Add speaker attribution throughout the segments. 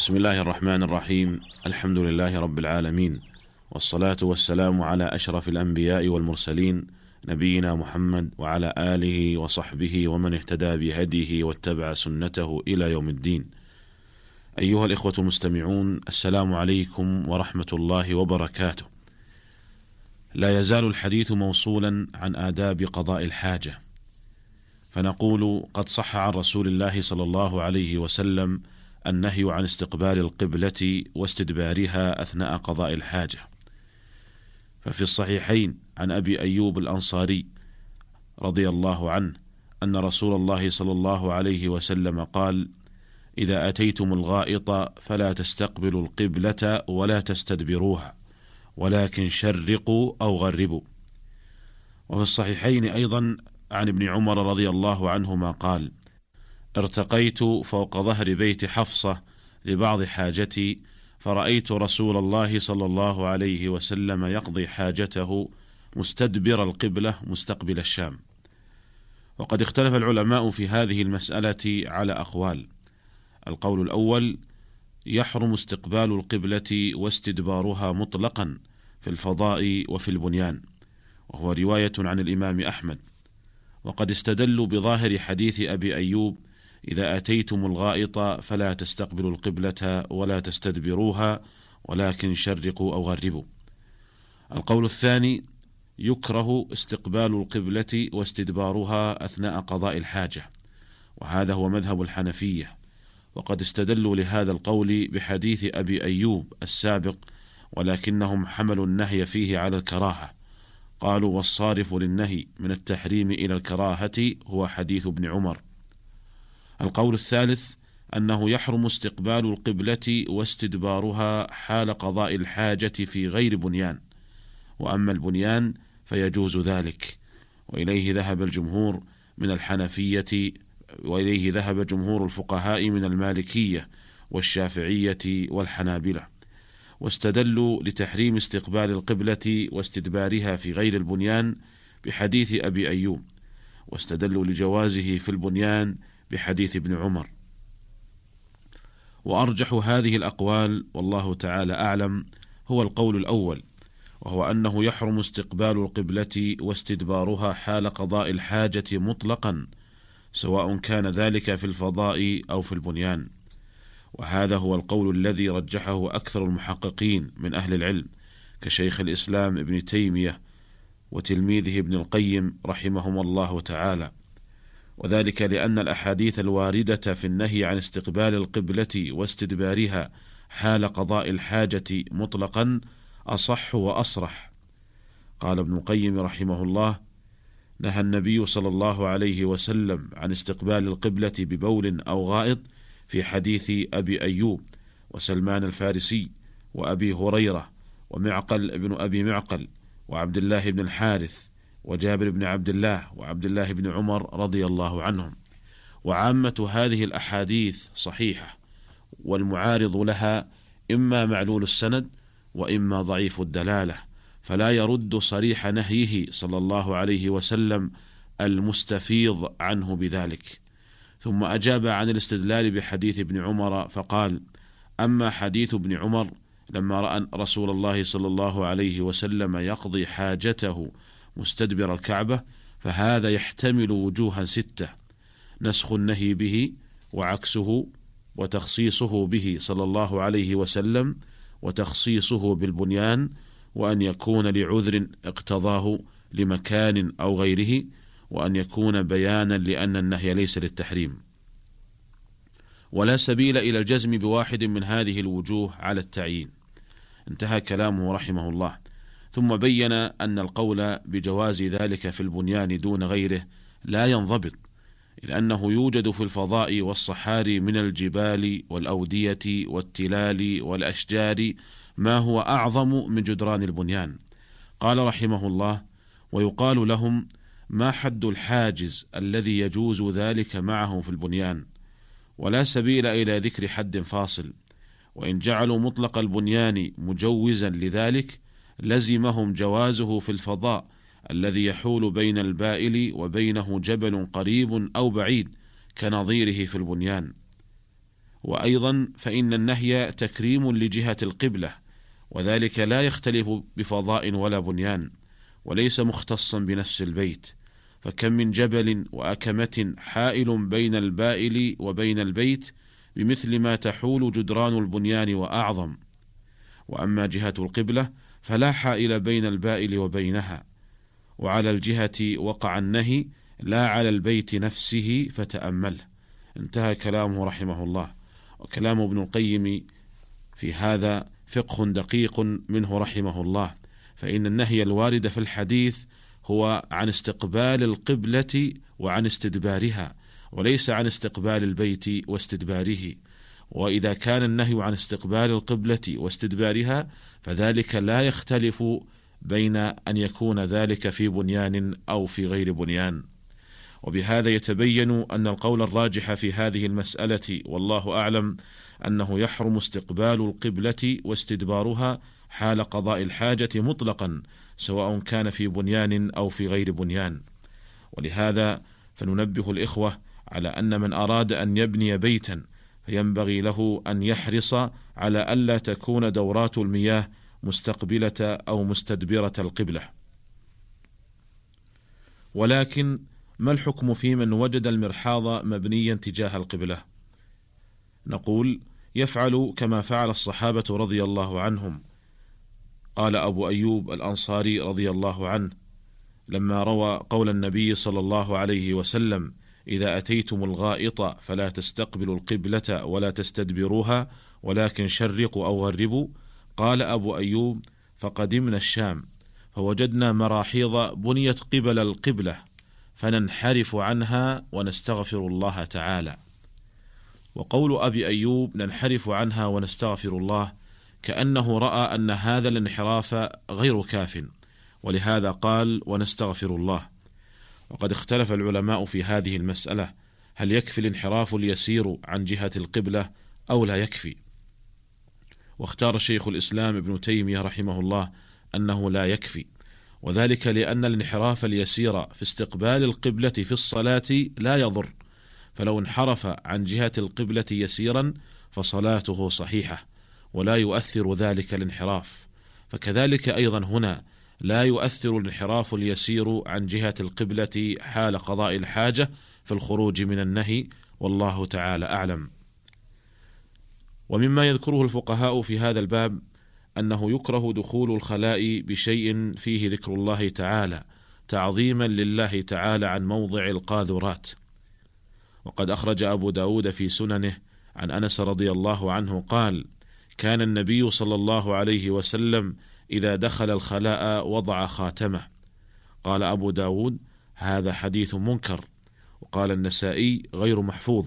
Speaker 1: بسم الله الرحمن الرحيم الحمد لله رب العالمين والصلاة والسلام على أشرف الأنبياء والمرسلين نبينا محمد وعلى آله وصحبه ومن اهتدى بهديه واتبع سنته إلى يوم الدين أيها الإخوة المستمعون السلام عليكم ورحمة الله وبركاته لا يزال الحديث موصولا عن آداب قضاء الحاجة فنقول قد صح عن رسول الله صلى الله عليه وسلم النهي عن استقبال القبلة واستدبارها أثناء قضاء الحاجة. ففي الصحيحين عن أبي أيوب الأنصاري رضي الله عنه أن رسول الله صلى الله عليه وسلم قال إذا أتيتم الغائط فلا تستقبلوا القبلة ولا تستدبروها ولكن شرقوا أو غربوا. وفي الصحيحين أيضا عن ابن عمر رضي الله عنهما قال ارتقيت فوق ظهر بيت حفصة لبعض حاجتي فرأيت رسول الله صلى الله عليه وسلم يقضي حاجته مستدبر القبلة مستقبل الشام. وقد اختلف العلماء في هذه المسألة على أقوال. القول الأول يحرم استقبال القبلة واستدبارها مطلقا في الفضاء وفي البنيان. وهو رواية عن الإمام أحمد. وقد استدلوا بظاهر حديث أبي أيوب إذا أتيتم الغائط فلا تستقبلوا القبلة ولا تستدبروها ولكن شرقوا أو غربوا. القول الثاني يكره استقبال القبلة واستدبارها أثناء قضاء الحاجة، وهذا هو مذهب الحنفية، وقد استدلوا لهذا القول بحديث أبي أيوب السابق، ولكنهم حملوا النهي فيه على الكراهة. قالوا والصارف للنهي من التحريم إلى الكراهة هو حديث ابن عمر. القول الثالث أنه يحرم استقبال القبلة واستدبارها حال قضاء الحاجة في غير بنيان، وأما البنيان فيجوز ذلك، وإليه ذهب الجمهور من الحنفية وإليه ذهب جمهور الفقهاء من المالكية والشافعية والحنابلة، واستدلوا لتحريم استقبال القبلة واستدبارها في غير البنيان بحديث أبي أيوب، واستدلوا لجوازه في البنيان بحديث ابن عمر. وأرجح هذه الأقوال والله تعالى أعلم هو القول الأول وهو أنه يحرم استقبال القبلة واستدبارها حال قضاء الحاجة مطلقا سواء كان ذلك في الفضاء أو في البنيان. وهذا هو القول الذي رجحه أكثر المحققين من أهل العلم كشيخ الإسلام ابن تيمية وتلميذه ابن القيم رحمهما الله تعالى. وذلك لأن الأحاديث الواردة في النهي عن استقبال القبلة واستدبارها حال قضاء الحاجة مطلقا أصح وأصرح. قال ابن القيم رحمه الله: نهى النبي صلى الله عليه وسلم عن استقبال القبلة ببول أو غائط في حديث أبي أيوب وسلمان الفارسي وأبي هريرة ومعقل بن أبي معقل وعبد الله بن الحارث وجابر بن عبد الله وعبد الله بن عمر رضي الله عنهم. وعامة هذه الأحاديث صحيحة والمعارض لها إما معلول السند وإما ضعيف الدلالة فلا يرد صريح نهيه صلى الله عليه وسلم المستفيض عنه بذلك. ثم أجاب عن الاستدلال بحديث ابن عمر فقال أما حديث ابن عمر لما رأى رسول الله صلى الله عليه وسلم يقضي حاجته مستدبر الكعبة فهذا يحتمل وجوها ستة نسخ النهي به وعكسه وتخصيصه به صلى الله عليه وسلم وتخصيصه بالبنيان وأن يكون لعذر اقتضاه لمكان أو غيره وأن يكون بيانا لأن النهي ليس للتحريم. ولا سبيل إلى الجزم بواحد من هذه الوجوه على التعيين. انتهى كلامه رحمه الله. ثم بين أن القول بجواز ذلك في البنيان دون غيره لا ينضبط إذ أنه يوجد في الفضاء والصحاري من الجبال والأودية والتلال والأشجار ما هو أعظم من جدران البنيان. قال رحمه الله ويقال لهم ما حد الحاجز الذي يجوز ذلك معه في البنيان؟ ولا سبيل إلى ذكر حد فاصل. وإن جعلوا مطلق البنيان مجوزا لذلك لزمهم جوازه في الفضاء الذي يحول بين البائل وبينه جبل قريب أو بعيد كنظيره في البنيان. وأيضا فإن النهي تكريم لجهة القبلة وذلك لا يختلف بفضاء ولا بنيان وليس مختصا بنفس البيت. فكم من جبل وأكمة حائل بين البائل وبين البيت بمثل ما تحول جدران البنيان وأعظم. وأما جهة القبلة فلا حائل بين البائل وبينها. وعلى الجهة وقع النهي لا على البيت نفسه فتامله انتهى كلامه رحمه الله. وكلام ابن القيم في هذا فقه دقيق منه رحمه الله. فإن النهي الوارد في الحديث هو عن استقبال القبلة وعن استدبارها وليس عن استقبال البيت واستدباره. وإذا كان النهي عن استقبال القبلة واستدبارها فذلك لا يختلف بين أن يكون ذلك في بنيان أو في غير بنيان. وبهذا يتبين أن القول الراجح في هذه المسألة والله أعلم أنه يحرم استقبال القبلة واستدبارها حال قضاء الحاجة مطلقا سواء كان في بنيان أو في غير بنيان. ولهذا فننبه الإخوة على أن من أراد أن يبني بيتا فينبغي له أن يحرص على ألا تكون دورات المياه مستقبلة أو مستدبرة القبلة. ولكن ما الحكم في من وجد المرحاض مبنيا تجاه القبلة؟ نقول يفعل كما فعل الصحابة رضي الله عنهم. قال أبو أيوب الأنصاري رضي الله عنه لما روى قول النبي صلى الله عليه وسلم إذا أتيتم الغائط فلا تستقبلوا القبلة ولا تستدبروها ولكن شرقوا أو غربوا. قال أبو أيوب فقدمنا الشام فوجدنا مراحيض بنيت قبل القبلة فننحرف عنها ونستغفر الله تعالى. وقول أبي أيوب ننحرف عنها ونستغفر الله كأنه رأى أن هذا الانحراف غير كاف ولهذا قال ونستغفر الله. وقد اختلف العلماء في هذه المسألة. هل يكفي الانحراف اليسير عن جهة القبلة أو لا يكفي؟ واختار شيخ الإسلام ابن تيمية رحمه الله أنه لا يكفي وذلك لأن الانحراف اليسير في استقبال القبلة في الصلاة لا يضر. فلو انحرف عن جهة القبلة يسيرا فصلاته صحيحة ولا يؤثر ذلك الانحراف. فكذلك أيضا هنا لا يؤثر الانحراف اليسير عن جهة القبلة حال قضاء الحاجة في الخروج من النهي والله تعالى أعلم. ومما يذكره الفقهاء في هذا الباب أنه يكره دخول الخلاء بشيء فيه ذكر الله تعالى تعظيما لله تعالى عن موضع القاذورات. وقد أخرج أبو داود في سننه عن أنس رضي الله عنه قال كان النبي صلى الله عليه وسلم إذا دخل الخلاء وضع خاتمه. قال أبو داود هذا حديث منكر. وقال النسائي غير محفوظ.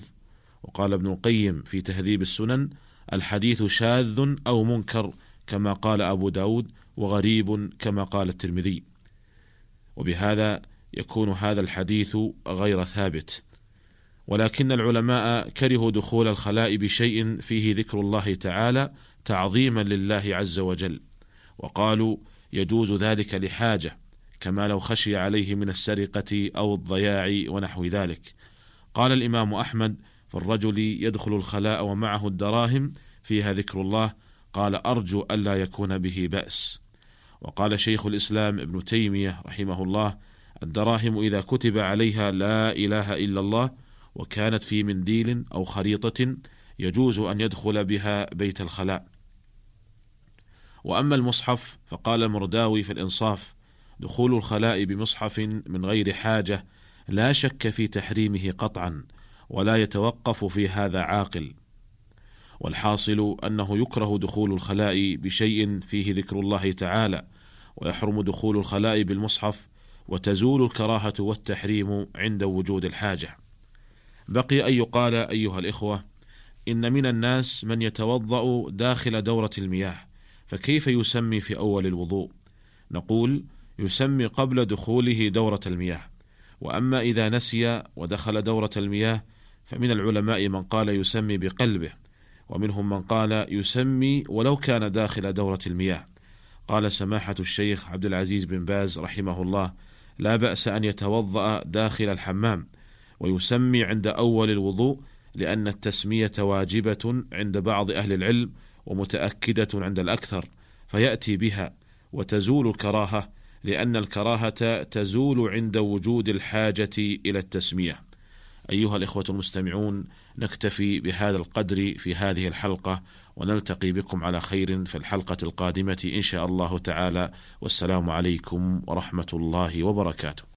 Speaker 1: وقال ابن القيم في تهذيب السنن الحديث شاذ أو منكر كما قال أبو داود وغريب كما قال الترمذي. وبهذا يكون هذا الحديث غير ثابت. ولكن العلماء كرهوا دخول الخلاء بشيء فيه ذكر الله تعالى تعظيما لله عز وجل. وقالوا يجوز ذلك لحاجة كما لو خشي عليه من السرقة أو الضياع ونحو ذلك. قال الإمام أحمد فالرجل يدخل الخلاء ومعه الدراهم فيها ذكر الله قال أرجو ألا يكون به بأس. وقال شيخ الإسلام ابن تيمية رحمه الله الدراهم إذا كتب عليها لا إله إلا الله وكانت في منديل أو خريطة يجوز أن يدخل بها بيت الخلاء. وأما المصحف فقال المرداوي في الإنصاف دخول الخلاء بمصحف من غير حاجة لا شك في تحريمه قطعا ولا يتوقف في هذا عاقل. والحاصل أنه يكره دخول الخلاء بشيء فيه ذكر الله تعالى ويحرم دخول الخلاء بالمصحف وتزول الكراهة والتحريم عند وجود الحاجة. بقي أن يقال أيها الإخوة إن من الناس من يتوضأ داخل دورة المياه فكيف يسمي في أول الوضوء؟ نقول يسمي قبل دخوله دورة المياه. وأما إذا نسي ودخل دورة المياه فمن العلماء من قال يسمي بقلبه ومنهم من قال يسمي ولو كان داخل دورة المياه. قال سماحة الشيخ عبد العزيز بن باز رحمه الله لا بأس أن يتوضأ داخل الحمام ويسمي عند أول الوضوء لأن التسمية واجبة عند بعض أهل العلم ومتأكدة عند الأكثر فيأتي بها وتزول الكراهة لأن الكراهة تزول عند وجود الحاجة إلى التسمية. أيها الإخوة المستمعون نكتفي بهذا القدر في هذه الحلقة ونلتقي بكم على خير في الحلقة القادمة إن شاء الله تعالى والسلام عليكم ورحمة الله وبركاته.